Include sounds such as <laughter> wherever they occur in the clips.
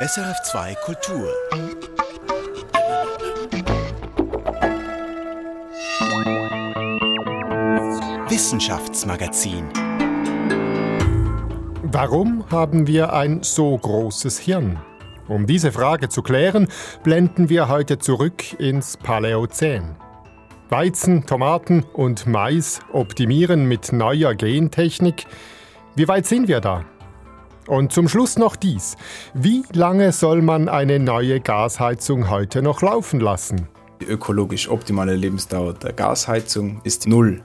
SRF2 Kultur. Wissenschaftsmagazin. Warum haben wir ein so großes Hirn? Um diese Frage zu klären, blenden wir heute zurück ins Paläozän. Weizen, Tomaten und Mais optimieren mit neuer Gentechnik. Wie weit sind wir da? Und zum Schluss noch dies. Wie lange soll man eine neue Gasheizung heute noch laufen lassen? Die ökologisch optimale Lebensdauer der Gasheizung ist null.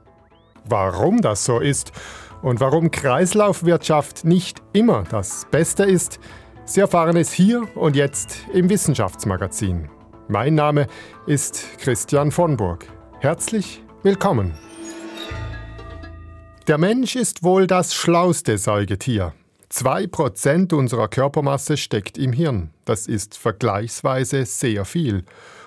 Warum das so ist und warum Kreislaufwirtschaft nicht immer das Beste ist, Sie erfahren es hier und jetzt im Wissenschaftsmagazin. Mein Name ist Christian von Burg. Herzlich willkommen. Der Mensch ist wohl das schlauste Säugetier. 2% unserer Körpermasse steckt im Hirn. Das ist vergleichsweise sehr viel.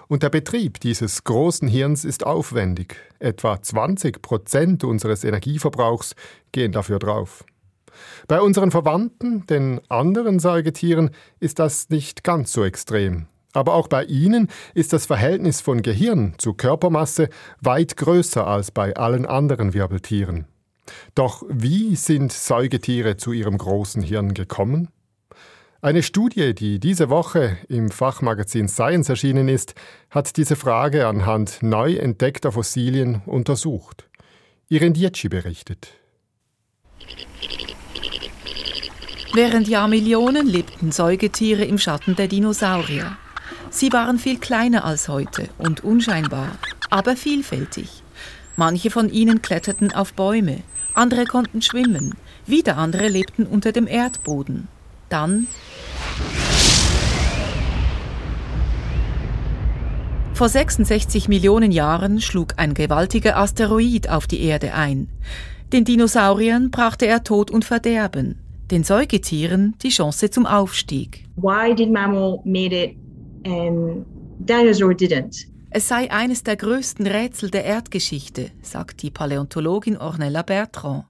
Und der Betrieb dieses großen Hirns ist aufwendig. Etwa 20% unseres Energieverbrauchs gehen dafür drauf. Bei unseren Verwandten, den anderen Säugetieren, ist das nicht ganz so extrem. Aber auch bei ihnen ist das Verhältnis von Gehirn zu Körpermasse weit größer als bei allen anderen Wirbeltieren. Doch wie sind Säugetiere zu ihrem großen Hirn gekommen? Eine Studie, die diese Woche im Fachmagazin Science erschienen ist, hat diese Frage anhand neu entdeckter Fossilien untersucht. Irene Dietschi berichtet. Während Jahrmillionen lebten Säugetiere im Schatten der Dinosaurier. Sie waren viel kleiner als heute und unscheinbar, aber vielfältig. Manche von ihnen kletterten auf Bäume, andere konnten schwimmen, wieder andere lebten unter dem Erdboden. Dann Vor 66 Millionen Jahren schlug ein gewaltiger Asteroid auf die Erde ein. Den Dinosauriern brachte er Tod und Verderben, den Säugetieren die Chance zum Aufstieg. Why did mammal made it and dinosaur didn't? Es sei eines der größten Rätsel der Erdgeschichte, sagt die Paläontologin Ornella Bertrand.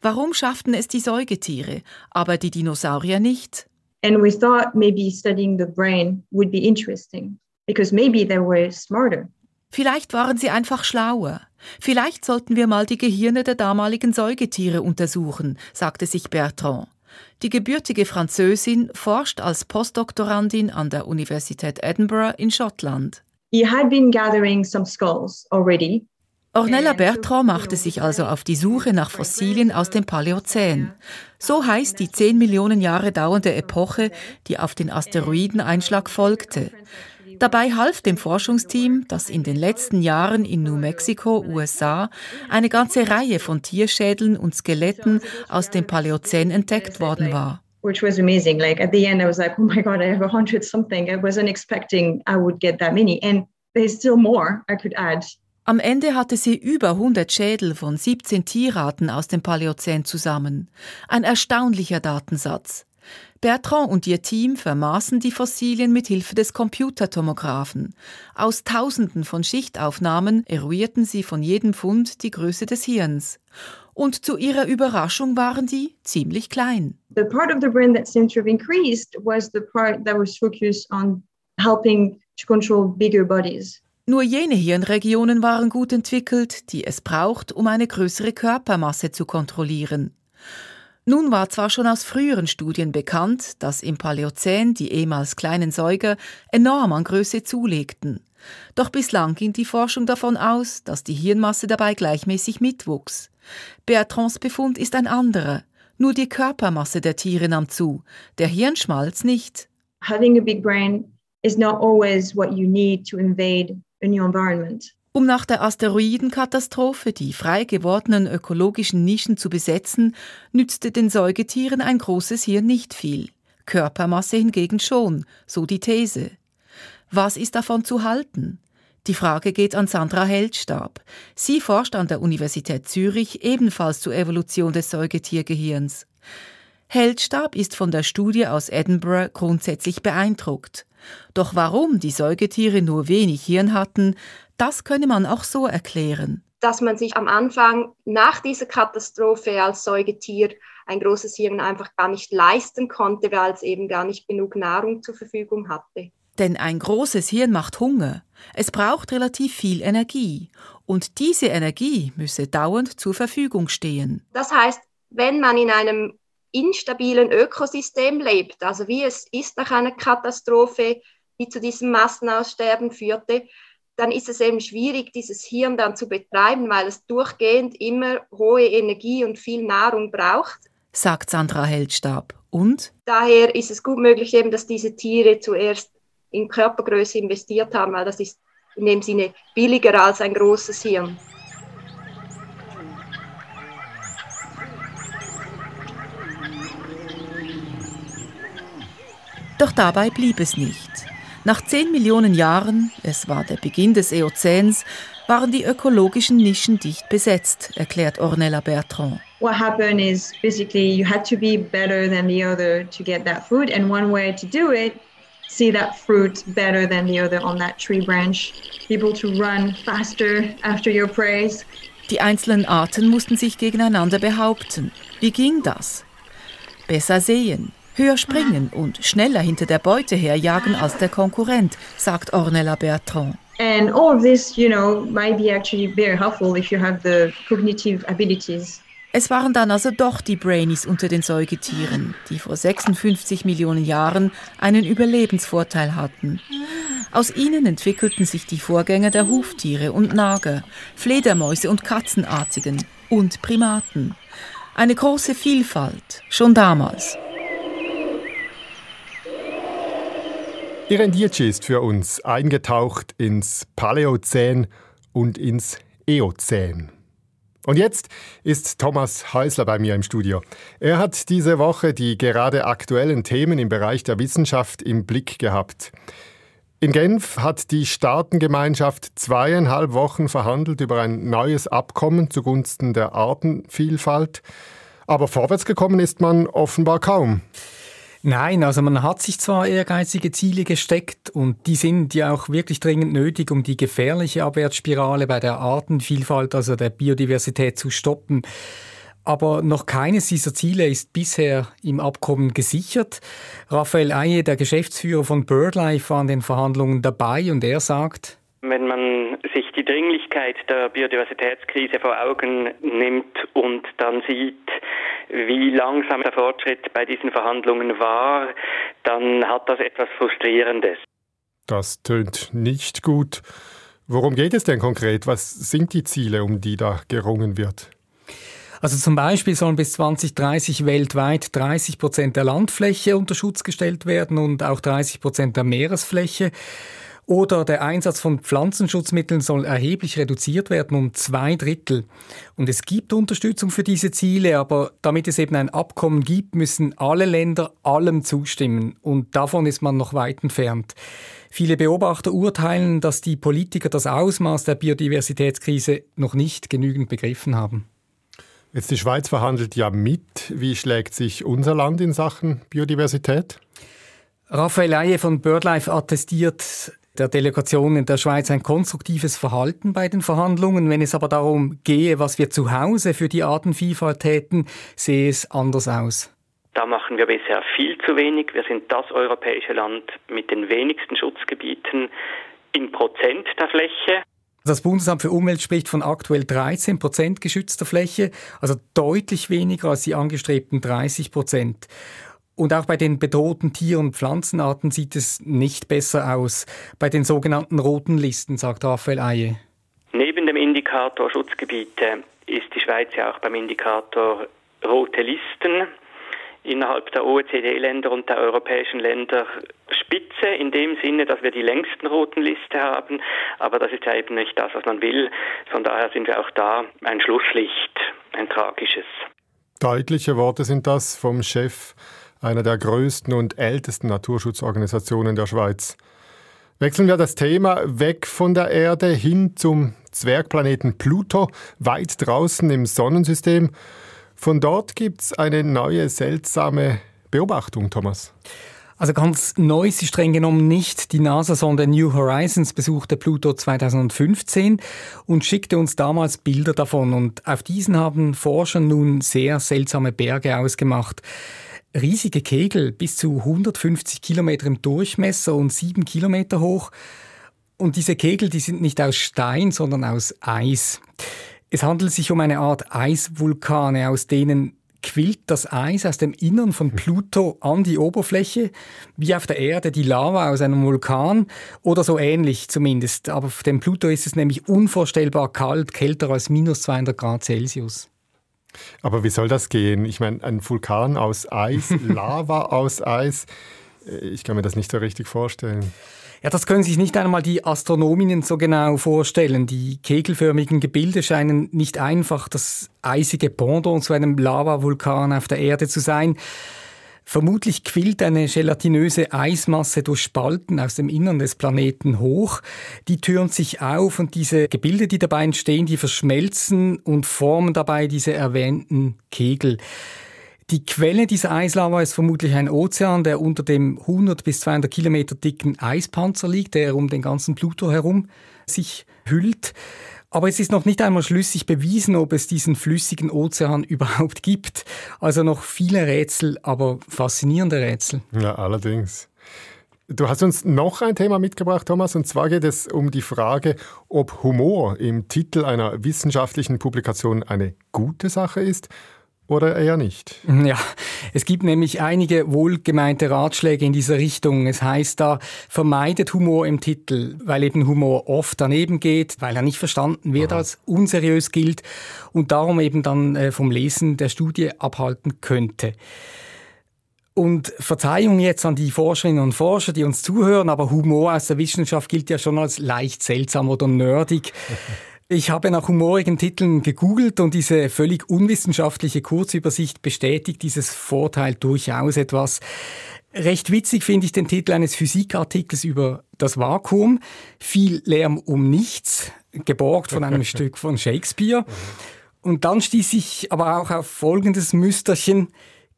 Warum schafften es die Säugetiere, aber die Dinosaurier nicht? And we thought maybe studying the brain would be interesting because maybe they were smarter. Vielleicht waren sie einfach schlauer. Vielleicht sollten wir mal die Gehirne der damaligen Säugetiere untersuchen, sagte sich Bertrand. Die gebürtige Französin forscht als Postdoktorandin an der Universität Edinburgh in Schottland. He had been gathering some skulls already. Ornella Bertrand machte sich also auf die Suche nach Fossilien aus dem Paläozän. So heißt die 10 Millionen Jahre dauernde Epoche, die auf den Asteroideneinschlag folgte. Dabei half dem Forschungsteam, das in den letzten Jahren in New Mexico, USA, eine ganze Reihe von Tierschädeln und Skeletten aus dem Paläozän entdeckt worden war. Which was amazing. Like at the end, I was like, oh my God, I have a hundred something. I wasn't expecting I would get that many. And there's still more I could add. Am Ende hatte sie über 100 Schädel von 17 Tierarten aus dem Paläozän zusammen. Ein erstaunlicher Datensatz. Bertrand und ihr Team vermaßen die Fossilien mit Hilfe des Computertomographen. Aus Tausenden von Schichtaufnahmen eruierten sie von jedem Fund die Größe des Hirns. Und zu ihrer Überraschung waren die ziemlich klein. The part of the brain that seemed to have increased was the part that was focused on helping to control bigger bodies. Nur jene Hirnregionen waren gut entwickelt, die es braucht, um eine größere Körpermasse zu kontrollieren. Nun war zwar schon aus früheren Studien bekannt, dass im Paläozän die ehemals kleinen Säuger enorm an Größe zulegten. Doch bislang ging die Forschung davon aus, dass die Hirnmasse dabei gleichmäßig mitwuchs. Bertrands Befund ist ein anderer. Nur die Körpermasse der Tiere nahm zu, der Hirnschmalz nicht. Having a big brain is not always what you need to invade a new environment. Um nach der Asteroidenkatastrophe die frei gewordenen ökologischen Nischen zu besetzen, nützte den Säugetieren ein großes Hirn nicht viel. Körpermasse hingegen schon, so die These. Was ist davon zu halten? Die Frage geht an Sandra Heldstab. Sie forscht an der Universität Zürich ebenfalls zur Evolution des Säugetiergehirns. Heldstab ist von der Studie aus Edinburgh grundsätzlich beeindruckt. Doch warum die Säugetiere nur wenig Hirn hatten, das könne man auch so erklären. dass man sich am Anfang nach dieser Katastrophe als Säugetier ein großes Hirn einfach gar nicht leisten konnte, weil es eben gar nicht genug Nahrung zur Verfügung hatte. Denn ein großes Hirn macht Hunger. Es braucht relativ viel Energie. Und diese Energie müsse dauernd zur Verfügung stehen. Das heißt, wenn man in einem instabilen Ökosystem lebt, also wie es ist nach einer Katastrophe, die zu diesem Massenaussterben führte, dann ist es eben schwierig, dieses Hirn dann zu betreiben, weil es durchgehend immer hohe Energie und viel Nahrung braucht. Sagt Sandra Heldstab. Und? Daher ist es gut möglich, eben, dass diese Tiere zuerst in Körpergröße investiert haben, weil das ist in dem Sinne billiger als ein großes Hirn. Doch dabei blieb es nicht. Nach 10 Millionen Jahren, es war der Beginn des Eozäns, waren die ökologischen Nischen dicht besetzt, erklärt Ornella Bertrand. What happened is basically you had to be better than the other to get that food, and one way to do it see that fruit better than the other on that tree branch, able to run faster after your praise. Die einzelnen Arten mussten sich gegeneinander behaupten. Wie ging das? Besser sehen, höher springen und schneller hinter der Beute herjagen als der Konkurrent, sagt Ornella Bertrand. And all of this, you know, might be actually very helpful if you have the cognitive abilities es waren dann also doch die Brainies unter den Säugetieren, die vor 56 Millionen Jahren einen Überlebensvorteil hatten. Aus ihnen entwickelten sich die Vorgänger der Huftiere und Nager, Fledermäuse und Katzenartigen und Primaten. Eine große Vielfalt, schon damals. Irendici ist für uns eingetaucht ins Paläozän und ins Eozän. Und jetzt ist Thomas Häusler bei mir im Studio. Er hat diese Woche die gerade aktuellen Themen im Bereich der Wissenschaft im Blick gehabt. In Genf hat die Staatengemeinschaft zweieinhalb Wochen verhandelt über ein neues Abkommen zugunsten der Artenvielfalt. Aber vorwärts gekommen ist man offenbar kaum. Nein, also man hat sich zwar ehrgeizige Ziele gesteckt und die sind ja auch wirklich dringend nötig, um die gefährliche Abwärtsspirale bei der Artenvielfalt, also der Biodiversität zu stoppen. Aber noch keines dieser Ziele ist bisher im Abkommen gesichert. Raphael Eie, der Geschäftsführer von BirdLife, war an den Verhandlungen dabei und er sagt, wenn man sich die Dringlichkeit der Biodiversitätskrise vor Augen nimmt und dann sieht, wie langsam der Fortschritt bei diesen Verhandlungen war, dann hat das etwas Frustrierendes. Das tönt nicht gut. Worum geht es denn konkret? Was sind die Ziele, um die da gerungen wird? Also zum Beispiel sollen bis 2030 weltweit 30 Prozent der Landfläche unter Schutz gestellt werden und auch 30 Prozent der Meeresfläche. Oder der Einsatz von Pflanzenschutzmitteln soll erheblich reduziert werden um zwei Drittel. Und es gibt Unterstützung für diese Ziele, aber damit es eben ein Abkommen gibt, müssen alle Länder allem zustimmen. Und davon ist man noch weit entfernt. Viele Beobachter urteilen, dass die Politiker das Ausmaß der Biodiversitätskrise noch nicht genügend begriffen haben. Jetzt die Schweiz verhandelt ja mit. Wie schlägt sich unser Land in Sachen Biodiversität? Raphael Eie von BirdLife attestiert, der Delegation in der Schweiz ein konstruktives Verhalten bei den Verhandlungen. Wenn es aber darum gehe, was wir zu Hause für die Artenvielfalt täten, sehe es anders aus. Da machen wir bisher viel zu wenig. Wir sind das europäische Land mit den wenigsten Schutzgebieten in Prozent der Fläche. Das Bundesamt für Umwelt spricht von aktuell 13 Prozent geschützter Fläche, also deutlich weniger als die angestrebten 30 Prozent. Und auch bei den bedrohten Tier- und Pflanzenarten sieht es nicht besser aus. Bei den sogenannten roten Listen, sagt Raphael Eie. Neben dem Indikator Schutzgebiete ist die Schweiz ja auch beim Indikator rote Listen innerhalb der OECD-Länder und der europäischen Länder Spitze in dem Sinne, dass wir die längsten roten Liste haben. Aber das ist ja eben nicht das, was man will. Von daher sind wir auch da ein Schlusslicht, ein tragisches. Deutliche Worte sind das vom Chef einer der größten und ältesten Naturschutzorganisationen der Schweiz. Wechseln wir das Thema weg von der Erde hin zum Zwergplaneten Pluto, weit draußen im Sonnensystem. Von dort gibt es eine neue seltsame Beobachtung, Thomas. Also ganz neu ist streng genommen nicht. Die NASA-Sonde New Horizons besuchte Pluto 2015 und schickte uns damals Bilder davon. Und auf diesen haben Forscher nun sehr seltsame Berge ausgemacht. Riesige Kegel bis zu 150 Kilometer im Durchmesser und sieben Kilometer hoch. Und diese Kegel, die sind nicht aus Stein, sondern aus Eis. Es handelt sich um eine Art Eisvulkane, aus denen quillt das Eis aus dem Innern von Pluto an die Oberfläche, wie auf der Erde die Lava aus einem Vulkan oder so ähnlich zumindest. Aber auf dem Pluto ist es nämlich unvorstellbar kalt, kälter als minus 200 Grad Celsius. Aber wie soll das gehen? Ich meine, ein Vulkan aus Eis, <laughs> Lava aus Eis, äh, ich kann mir das nicht so richtig vorstellen. Ja, das können sich nicht einmal die Astronominnen so genau vorstellen. Die kegelförmigen Gebilde scheinen nicht einfach das eisige Pendant zu einem Lavavulkan auf der Erde zu sein. Vermutlich quillt eine gelatinöse Eismasse durch Spalten aus dem Innern des Planeten hoch. Die türmt sich auf und diese Gebilde, die dabei entstehen, die verschmelzen und formen dabei diese erwähnten Kegel. Die Quelle dieser Eislava ist vermutlich ein Ozean, der unter dem 100 bis 200 Kilometer dicken Eispanzer liegt, der um den ganzen Pluto herum sich hüllt. Aber es ist noch nicht einmal schlüssig bewiesen, ob es diesen flüssigen Ozean <laughs> überhaupt gibt. Also noch viele Rätsel, aber faszinierende Rätsel. Ja, allerdings. Du hast uns noch ein Thema mitgebracht, Thomas, und zwar geht es um die Frage, ob Humor im Titel einer wissenschaftlichen Publikation eine gute Sache ist oder eher nicht? <laughs> Ja, es gibt nämlich einige wohlgemeinte Ratschläge in dieser Richtung. Es heißt da, vermeidet Humor im Titel, weil eben Humor oft daneben geht, weil er nicht verstanden wird, Aha. als unseriös gilt und darum eben dann äh, vom Lesen der Studie abhalten könnte. Und Verzeihung jetzt an die Forscherinnen und Forscher, die uns zuhören, aber Humor aus der Wissenschaft gilt ja schon als leicht seltsam oder nerdig. <laughs> Ich habe nach humorigen Titeln gegoogelt und diese völlig unwissenschaftliche Kurzübersicht bestätigt dieses Vorteil durchaus etwas. Recht witzig finde ich den Titel eines Physikartikels über das Vakuum. Viel Lärm um nichts, geborgt von einem <laughs> Stück von Shakespeare. Und dann stieß ich aber auch auf folgendes Müsterchen.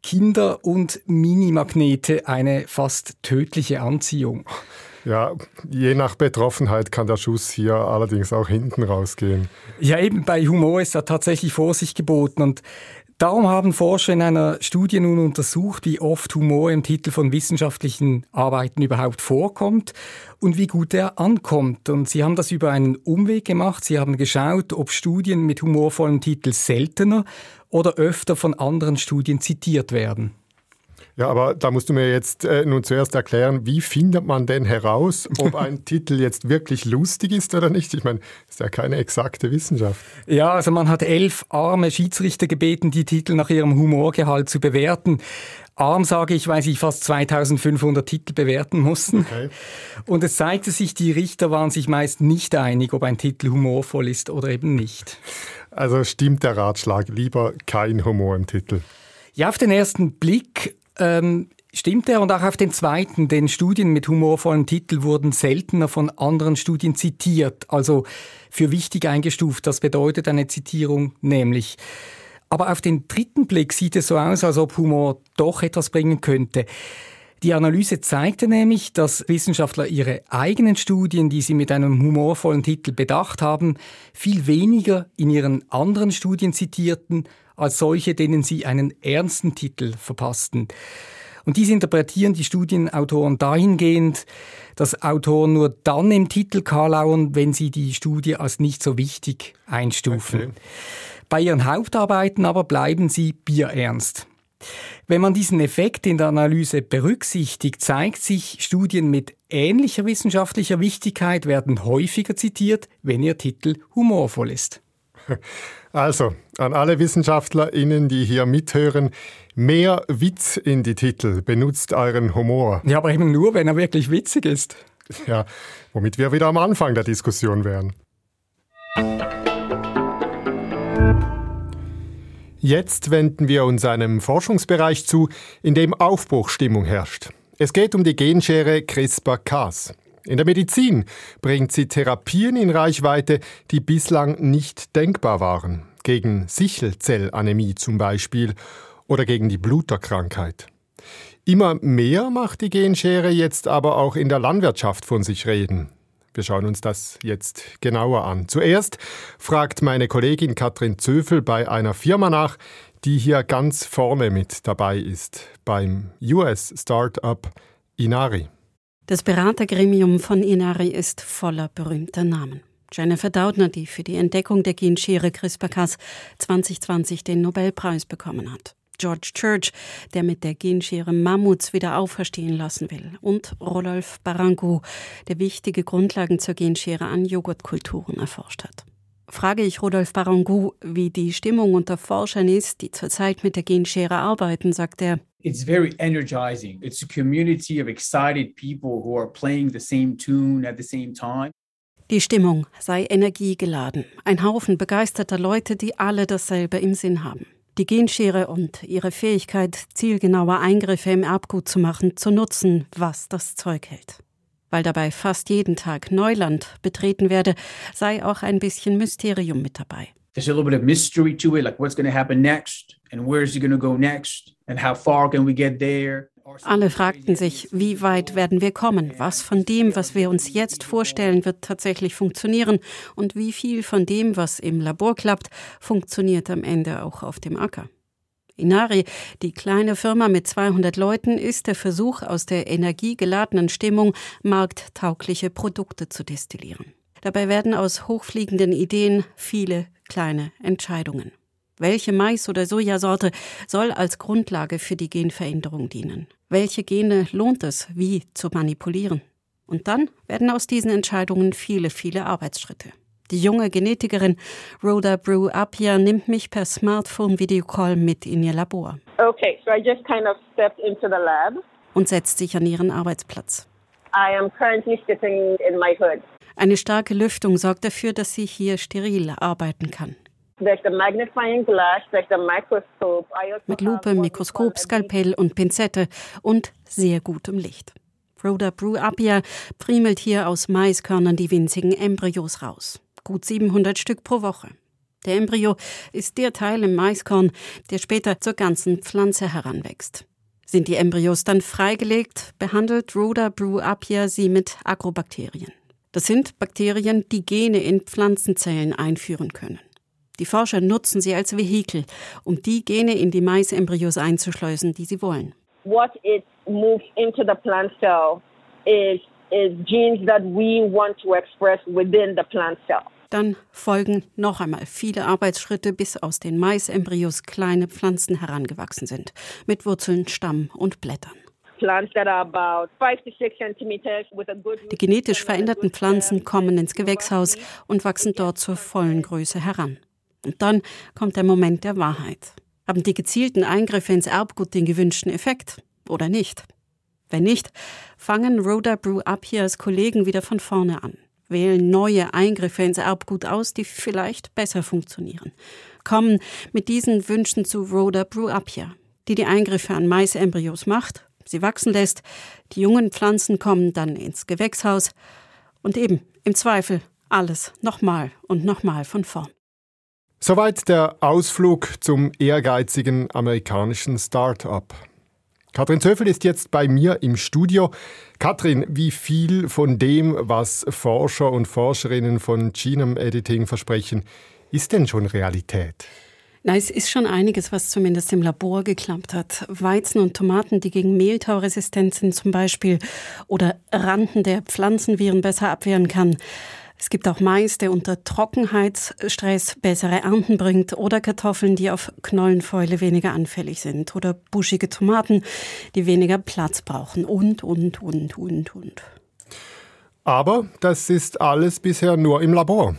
Kinder und Minimagnete, eine fast tödliche Anziehung. Ja, je nach Betroffenheit kann der Schuss hier allerdings auch hinten rausgehen. Ja, eben bei Humor ist da tatsächlich Vorsicht geboten und Darum haben Forscher in einer Studie nun untersucht, wie oft Humor im Titel von wissenschaftlichen Arbeiten überhaupt vorkommt und wie gut er ankommt. Und sie haben das über einen Umweg gemacht. Sie haben geschaut, ob Studien mit humorvollem Titel seltener oder öfter von anderen Studien zitiert werden. Ja, aber da musst du mir jetzt äh, nun zuerst erklären, wie findet man denn heraus, ob <laughs> ein Titel jetzt wirklich lustig ist oder nicht? Ich meine, das ist ja keine exakte Wissenschaft. Ja, also man hat elf arme Schiedsrichter gebeten, die Titel nach ihrem Humorgehalt zu bewerten. Arm sage ich, weil sie fast 2500 Titel bewerten mussten. Okay. Und es zeigte sich, die Richter waren sich meist nicht einig, ob ein Titel humorvoll ist oder eben nicht. Also stimmt der Ratschlag, lieber kein Humor im Titel. Ja, auf den ersten Blick ähm, stimmt er. Und auch auf den zweiten, den Studien mit humorvollem Titel wurden seltener von anderen Studien zitiert, also für wichtig eingestuft. Das bedeutet eine Zitierung nämlich. Aber auf den dritten Blick sieht es so aus, als ob Humor doch etwas bringen könnte. Die Analyse zeigte nämlich, dass Wissenschaftler ihre eigenen Studien, die sie mit einem humorvollen Titel bedacht haben, viel weniger in ihren anderen Studien zitierten als solche, denen sie einen ernsten Titel verpassten. Und dies interpretieren die Studienautoren dahingehend, dass Autoren nur dann im Titel karlauern, wenn sie die Studie als nicht so wichtig einstufen. Okay. Bei ihren Hauptarbeiten aber bleiben sie bierernst. Wenn man diesen Effekt in der Analyse berücksichtigt, zeigt sich, Studien mit ähnlicher wissenschaftlicher Wichtigkeit werden häufiger zitiert, wenn ihr Titel humorvoll ist. <laughs> Also, an alle WissenschaftlerInnen, die hier mithören, mehr Witz in die Titel. Benutzt euren Humor. Ja, aber eben nur, wenn er wirklich witzig ist. Ja, womit wir wieder am Anfang der Diskussion wären. Jetzt wenden wir uns einem Forschungsbereich zu, in dem Aufbruchstimmung herrscht. Es geht um die Genschere CRISPR-Cas. In der Medizin bringt sie Therapien in Reichweite, die bislang nicht denkbar waren. Gegen Sichelzellanämie zum Beispiel oder gegen die Bluterkrankheit. Immer mehr macht die Genschere jetzt aber auch in der Landwirtschaft von sich reden. Wir schauen uns das jetzt genauer an. Zuerst fragt meine Kollegin Katrin Zöfel bei einer Firma nach, die hier ganz vorne mit dabei ist, beim US-Startup Inari. Das Beratergremium von Inari ist voller berühmter Namen. Jennifer Doudna, die für die Entdeckung der Genschere CRISPR-Cas 2020 den Nobelpreis bekommen hat. George Church, der mit der Genschere Mammuts wieder auferstehen lassen will. Und Rodolphe Barango, der wichtige Grundlagen zur Genschere an Joghurtkulturen erforscht hat. Frage ich Rodolphe Barango, wie die Stimmung unter Forschern ist, die zurzeit mit der Genschere arbeiten, sagt er. It's very energizing. It's a community of excited people who are playing the same tune at the same time. Die Stimmung sei energiegeladen. Ein Haufen begeisterter Leute, die alle dasselbe im Sinn haben die Genschere und ihre Fähigkeit, zielgenaue Eingriffe im Erbgut zu machen, zu nutzen, was das Zeug hält. Weil dabei fast jeden Tag Neuland betreten werde, sei auch ein bisschen Mysterium mit dabei. There's a little bit of mystery to it, like what's going to happen next and where is it going to go next and how far can we get there. Alle fragten sich, wie weit werden wir kommen? Was von dem, was wir uns jetzt vorstellen, wird tatsächlich funktionieren? Und wie viel von dem, was im Labor klappt, funktioniert am Ende auch auf dem Acker? Inari, die kleine Firma mit 200 Leuten, ist der Versuch, aus der energiegeladenen Stimmung markttaugliche Produkte zu destillieren. Dabei werden aus hochfliegenden Ideen viele kleine Entscheidungen. Welche Mais- oder Sojasorte soll als Grundlage für die Genveränderung dienen? Welche Gene lohnt es, wie zu manipulieren? Und dann werden aus diesen Entscheidungen viele, viele Arbeitsschritte. Die junge Genetikerin Rhoda Brew Apia nimmt mich per Smartphone-Videocall mit in ihr Labor. Okay, so I just kind of stepped into the lab. Und setzt sich an ihren Arbeitsplatz. I am currently sitting in my hood. Eine starke Lüftung sorgt dafür, dass sie hier steril arbeiten kann. Mit Lupe, Mikroskop, Skalpell und Pinzette und sehr gutem Licht. Rhoda Brew Appia primelt hier aus Maiskörnern die winzigen Embryos raus. Gut 700 Stück pro Woche. Der Embryo ist der Teil im Maiskorn, der später zur ganzen Pflanze heranwächst. Sind die Embryos dann freigelegt, behandelt Rhoda Brew Appia sie mit Agrobakterien. Das sind Bakterien, die Gene in Pflanzenzellen einführen können. Die Forscher nutzen sie als Vehikel, um die Gene in die Maisembryos einzuschleusen, die sie wollen. What it moves into the plant cell is, is genes that we want to express within the plant cell. Dann folgen noch einmal viele Arbeitsschritte, bis aus den Maisembryos kleine Pflanzen herangewachsen sind, mit Wurzeln, Stamm und Blättern. Die genetisch veränderten Pflanzen kommen ins Gewächshaus und wachsen dort zur vollen Größe heran. Und dann kommt der Moment der Wahrheit. Haben die gezielten Eingriffe ins Erbgut den gewünschten Effekt oder nicht? Wenn nicht, fangen Rhoda Brew Appias Kollegen wieder von vorne an, wählen neue Eingriffe ins Erbgut aus, die vielleicht besser funktionieren, kommen mit diesen Wünschen zu Rhoda Brew Appia, die die Eingriffe an Maisembryos macht, sie wachsen lässt, die jungen Pflanzen kommen dann ins Gewächshaus und eben im Zweifel alles nochmal und nochmal von vorn. Soweit der Ausflug zum ehrgeizigen amerikanischen Start-up. Katrin Zöfel ist jetzt bei mir im Studio. Katrin, wie viel von dem, was Forscher und Forscherinnen von Genome Editing versprechen, ist denn schon Realität? Na, es ist schon einiges, was zumindest im Labor geklappt hat. Weizen und Tomaten, die gegen Mehltau resistent sind zum Beispiel, oder Randen der Pflanzenviren besser abwehren kann. Es gibt auch Mais, der unter Trockenheitsstress bessere Ernten bringt oder Kartoffeln, die auf Knollenfäule weniger anfällig sind oder buschige Tomaten, die weniger Platz brauchen und, und, und, und, und. Aber das ist alles bisher nur im Labor.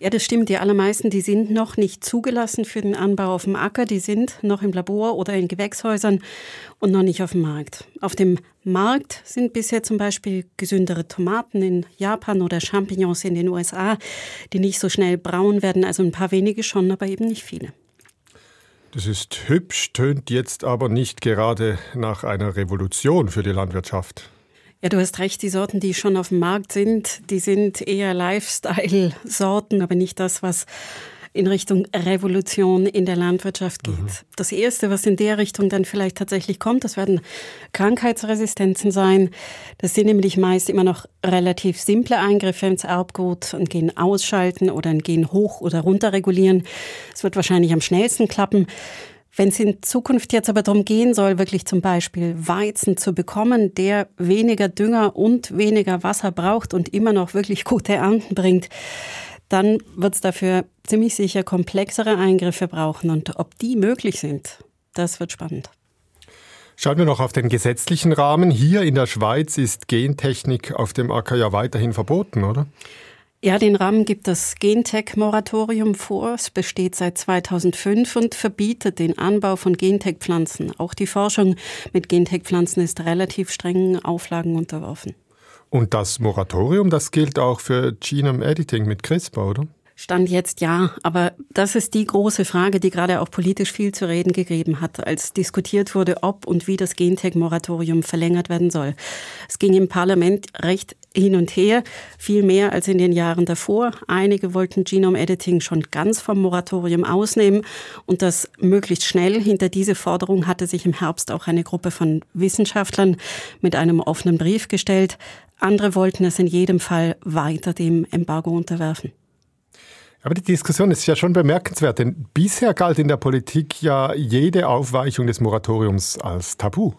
Ja, das stimmt. Die allermeisten, die sind noch nicht zugelassen für den Anbau auf dem Acker. Die sind noch im Labor oder in Gewächshäusern und noch nicht auf dem Markt. Auf dem Markt sind bisher zum Beispiel gesündere Tomaten in Japan oder Champignons in den USA, die nicht so schnell braun werden. Also ein paar wenige schon, aber eben nicht viele. Das ist hübsch, tönt jetzt aber nicht gerade nach einer Revolution für die Landwirtschaft. Ja, du hast recht, die Sorten, die schon auf dem Markt sind, die sind eher Lifestyle-Sorten, aber nicht das, was in Richtung Revolution in der Landwirtschaft geht. Mhm. Das Erste, was in der Richtung dann vielleicht tatsächlich kommt, das werden Krankheitsresistenzen sein. Das sind nämlich meist immer noch relativ simple Eingriffe ins Erbgut, ein Gen ausschalten oder ein Gen hoch oder runter regulieren. Es wird wahrscheinlich am schnellsten klappen. Wenn es in Zukunft jetzt aber darum gehen soll, wirklich zum Beispiel Weizen zu bekommen, der weniger Dünger und weniger Wasser braucht und immer noch wirklich gute Ernten bringt, dann wird es dafür ziemlich sicher komplexere Eingriffe brauchen. Und ob die möglich sind, das wird spannend. Schauen wir noch auf den gesetzlichen Rahmen. Hier in der Schweiz ist Gentechnik auf dem Acker ja weiterhin verboten, oder? Ja, den Rahmen gibt das Gentech-Moratorium vor. Es besteht seit 2005 und verbietet den Anbau von Gentech-Pflanzen. Auch die Forschung mit Gentech-Pflanzen ist relativ strengen Auflagen unterworfen. Und das Moratorium, das gilt auch für Genome Editing mit CRISPR, oder? Stand jetzt ja, aber das ist die große Frage, die gerade auch politisch viel zu reden gegeben hat, als diskutiert wurde, ob und wie das Gentech-Moratorium verlängert werden soll. Es ging im Parlament recht hin und her, viel mehr als in den Jahren davor. Einige wollten Genome Editing schon ganz vom Moratorium ausnehmen und das möglichst schnell. Hinter diese Forderung hatte sich im Herbst auch eine Gruppe von Wissenschaftlern mit einem offenen Brief gestellt. Andere wollten es in jedem Fall weiter dem Embargo unterwerfen. Aber die Diskussion ist ja schon bemerkenswert, denn bisher galt in der Politik ja jede Aufweichung des Moratoriums als Tabu.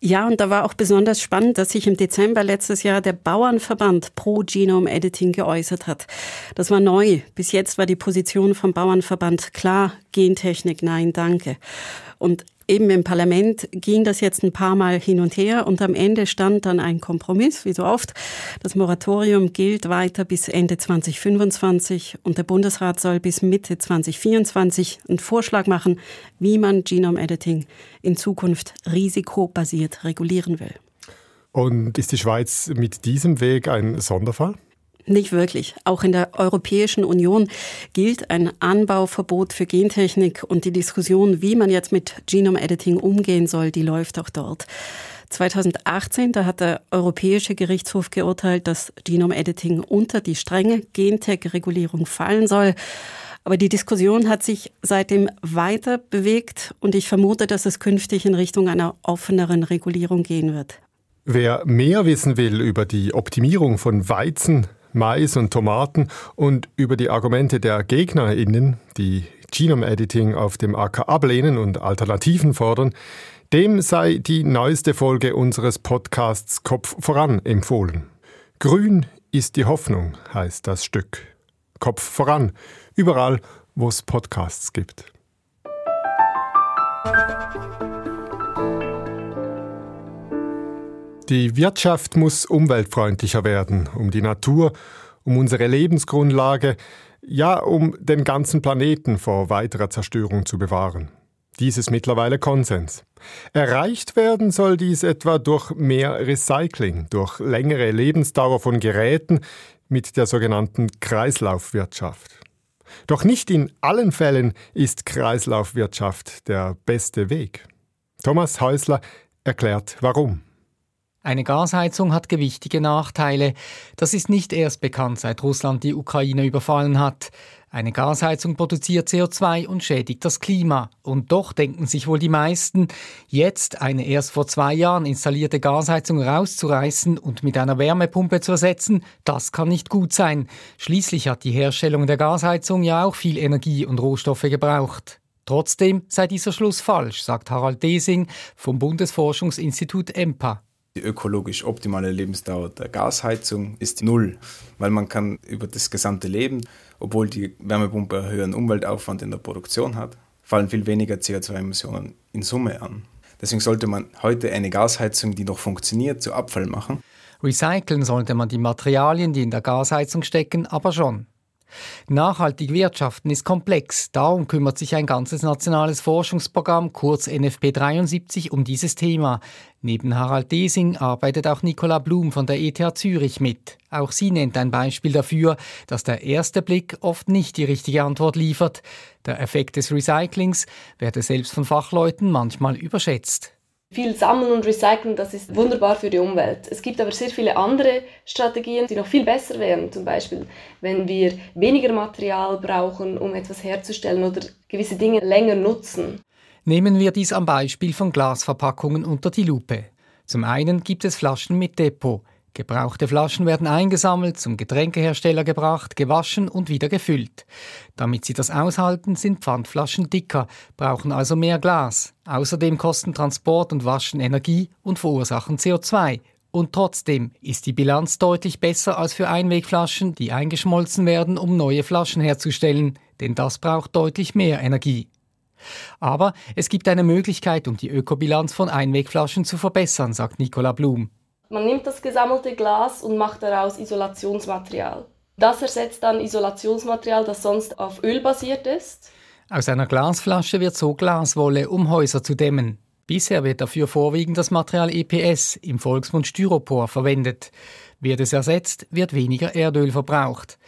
Ja, und da war auch besonders spannend, dass sich im Dezember letztes Jahr der Bauernverband pro Genome Editing geäußert hat. Das war neu. Bis jetzt war die Position vom Bauernverband klar, Gentechnik, nein, danke. Und eben im Parlament ging das jetzt ein paar Mal hin und her und am Ende stand dann ein Kompromiss, wie so oft. Das Moratorium gilt weiter bis Ende 2025 und der Bundesrat soll bis Mitte 2024 einen Vorschlag machen, wie man Genome Editing in Zukunft risikobasiert regulieren will. Und ist die Schweiz mit diesem Weg ein Sonderfall? Nicht wirklich. Auch in der Europäischen Union gilt ein Anbauverbot für Gentechnik und die Diskussion, wie man jetzt mit Genome Editing umgehen soll, die läuft auch dort. 2018, da hat der Europäische Gerichtshof geurteilt, dass Genome Editing unter die strenge Gentech-Regulierung fallen soll. Aber die Diskussion hat sich seitdem weiter bewegt und ich vermute, dass es künftig in Richtung einer offeneren Regulierung gehen wird. Wer mehr wissen will über die Optimierung von Weizen, Mais und Tomaten und über die Argumente der GegnerInnen, die Genome Editing auf dem Acker ablehnen und Alternativen fordern, dem sei die neueste Folge unseres Podcasts Kopf voran empfohlen. Grün ist die Hoffnung, heißt das Stück. Kopf voran, überall, wo es Podcasts gibt. Die Wirtschaft muss umweltfreundlicher werden, um die Natur, um unsere Lebensgrundlage, ja um den ganzen Planeten vor weiterer Zerstörung zu bewahren. Dies ist mittlerweile Konsens. Erreicht werden soll dies etwa durch mehr Recycling, durch längere Lebensdauer von Geräten mit der sogenannten Kreislaufwirtschaft. Doch nicht in allen Fällen ist Kreislaufwirtschaft der beste Weg. Thomas Häusler erklärt warum. Eine Gasheizung hat gewichtige Nachteile. Das ist nicht erst bekannt, seit Russland die Ukraine überfallen hat. Eine Gasheizung produziert CO2 und schädigt das Klima. Und doch denken sich wohl die meisten, jetzt eine erst vor zwei Jahren installierte Gasheizung rauszureißen und mit einer Wärmepumpe zu ersetzen, das kann nicht gut sein. Schließlich hat die Herstellung der Gasheizung ja auch viel Energie und Rohstoffe gebraucht. Trotzdem sei dieser Schluss falsch, sagt Harald Desing vom Bundesforschungsinstitut EMPA. Die ökologisch optimale Lebensdauer der Gasheizung ist null, weil man kann über das gesamte Leben, obwohl die Wärmepumpe einen höheren Umweltaufwand in der Produktion hat, fallen viel weniger CO2-Emissionen in Summe an. Deswegen sollte man heute eine Gasheizung, die noch funktioniert, zu Abfall machen. Recyceln sollte man die Materialien, die in der Gasheizung stecken, aber schon. Nachhaltig wirtschaften ist komplex. Darum kümmert sich ein ganzes nationales Forschungsprogramm, kurz NFP 73, um dieses Thema. Neben Harald Desing arbeitet auch Nicola Blum von der ETH Zürich mit. Auch sie nennt ein Beispiel dafür, dass der erste Blick oft nicht die richtige Antwort liefert. Der Effekt des Recyclings werde selbst von Fachleuten manchmal überschätzt. Viel sammeln und recyceln, das ist wunderbar für die Umwelt. Es gibt aber sehr viele andere Strategien, die noch viel besser wären. Zum Beispiel, wenn wir weniger Material brauchen, um etwas herzustellen oder gewisse Dinge länger nutzen. Nehmen wir dies am Beispiel von Glasverpackungen unter die Lupe. Zum einen gibt es Flaschen mit Depot. Gebrauchte Flaschen werden eingesammelt, zum Getränkehersteller gebracht, gewaschen und wieder gefüllt. Damit sie das aushalten, sind Pfandflaschen dicker, brauchen also mehr Glas. Außerdem kosten Transport und Waschen Energie und verursachen CO2. Und trotzdem ist die Bilanz deutlich besser als für Einwegflaschen, die eingeschmolzen werden, um neue Flaschen herzustellen, denn das braucht deutlich mehr Energie. Aber es gibt eine Möglichkeit, um die Ökobilanz von Einwegflaschen zu verbessern, sagt Nicola Blum. Man nimmt das gesammelte Glas und macht daraus Isolationsmaterial. Das ersetzt dann Isolationsmaterial, das sonst auf Öl basiert ist. Aus einer Glasflasche wird so Glaswolle, um Häuser zu dämmen. Bisher wird dafür vorwiegend das Material EPS, im Volksmund Styropor, verwendet. Wird es ersetzt, wird weniger Erdöl verbraucht.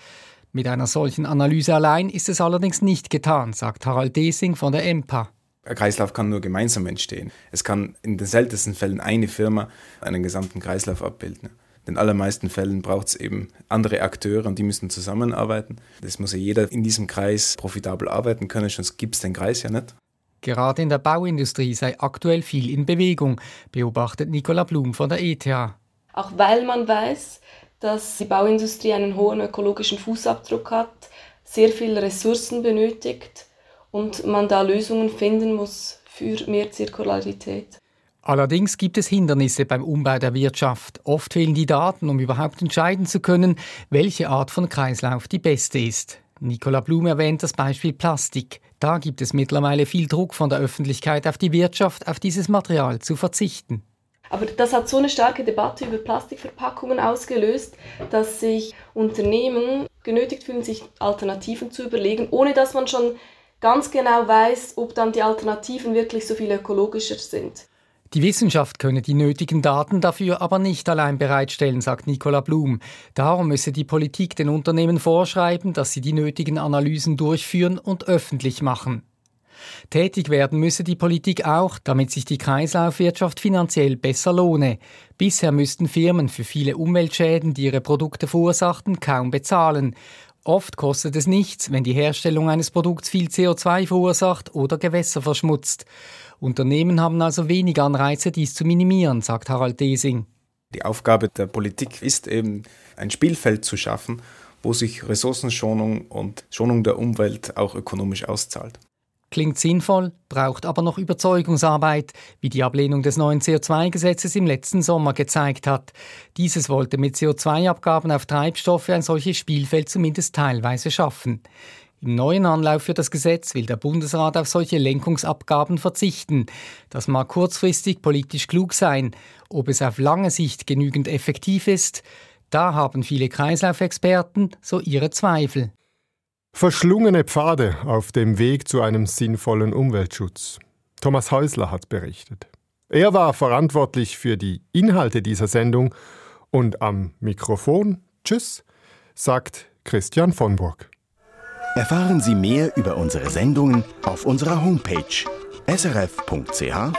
Mit einer solchen Analyse allein ist es allerdings nicht getan, sagt Harald Desing von der EMPA. Ein Kreislauf kann nur gemeinsam entstehen. Es kann in den seltensten Fällen eine Firma einen gesamten Kreislauf abbilden. In den allermeisten Fällen braucht es eben andere Akteure und die müssen zusammenarbeiten. Das muss ja jeder in diesem Kreis profitabel arbeiten können, sonst gibt es den Kreis ja nicht. Gerade in der Bauindustrie sei aktuell viel in Bewegung, beobachtet Nicola Blum von der ETH. Auch weil man weiß, dass die Bauindustrie einen hohen ökologischen Fußabdruck hat, sehr viele Ressourcen benötigt und man da Lösungen finden muss für mehr Zirkularität. Allerdings gibt es Hindernisse beim Umbau der Wirtschaft. Oft fehlen die Daten, um überhaupt entscheiden zu können, welche Art von Kreislauf die beste ist. Nicola Blum erwähnt das Beispiel Plastik. Da gibt es mittlerweile viel Druck von der Öffentlichkeit auf die Wirtschaft, auf dieses Material zu verzichten. Aber das hat so eine starke Debatte über Plastikverpackungen ausgelöst, dass sich Unternehmen genötigt fühlen, sich Alternativen zu überlegen, ohne dass man schon ganz genau weiß, ob dann die Alternativen wirklich so viel ökologischer sind. Die Wissenschaft könne die nötigen Daten dafür aber nicht allein bereitstellen, sagt Nicola Blum. Darum müsse die Politik den Unternehmen vorschreiben, dass sie die nötigen Analysen durchführen und öffentlich machen. Tätig werden müsse die Politik auch, damit sich die Kreislaufwirtschaft finanziell besser lohne. Bisher müssten Firmen für viele Umweltschäden, die ihre Produkte verursachten, kaum bezahlen. Oft kostet es nichts, wenn die Herstellung eines Produkts viel CO2 verursacht oder Gewässer verschmutzt. Unternehmen haben also wenig Anreize, dies zu minimieren, sagt Harald Desing. Die Aufgabe der Politik ist eben, ein Spielfeld zu schaffen, wo sich Ressourcenschonung und Schonung der Umwelt auch ökonomisch auszahlt. Klingt sinnvoll, braucht aber noch Überzeugungsarbeit, wie die Ablehnung des neuen CO2-Gesetzes im letzten Sommer gezeigt hat. Dieses wollte mit CO2-Abgaben auf Treibstoffe ein solches Spielfeld zumindest teilweise schaffen. Im neuen Anlauf für das Gesetz will der Bundesrat auf solche Lenkungsabgaben verzichten. Das mag kurzfristig politisch klug sein. Ob es auf lange Sicht genügend effektiv ist, da haben viele Kreislaufexperten so ihre Zweifel. Verschlungene Pfade auf dem Weg zu einem sinnvollen Umweltschutz. Thomas Häusler hat berichtet. Er war verantwortlich für die Inhalte dieser Sendung und am Mikrofon, tschüss, sagt Christian von Burg. Erfahren Sie mehr über unsere Sendungen auf unserer Homepage srf.ch-kultur.